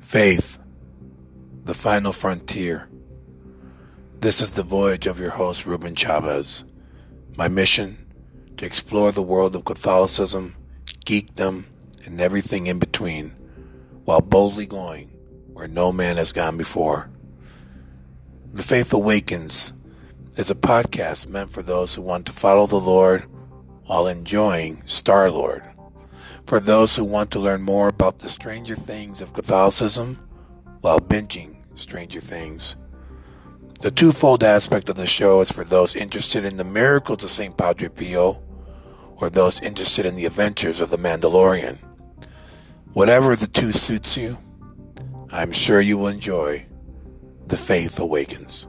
Faith, the final frontier. This is the voyage of your host, Ruben Chavez. My mission to explore the world of Catholicism, geekdom, and everything in between, while boldly going where no man has gone before. The Faith Awakens is a podcast meant for those who want to follow the Lord while enjoying Star Lord for those who want to learn more about the stranger things of Catholicism while binging Stranger Things. The twofold aspect of the show is for those interested in the miracles of St. Padre Pio or those interested in the adventures of the Mandalorian. Whatever the two suits you, I'm sure you will enjoy The Faith Awakens.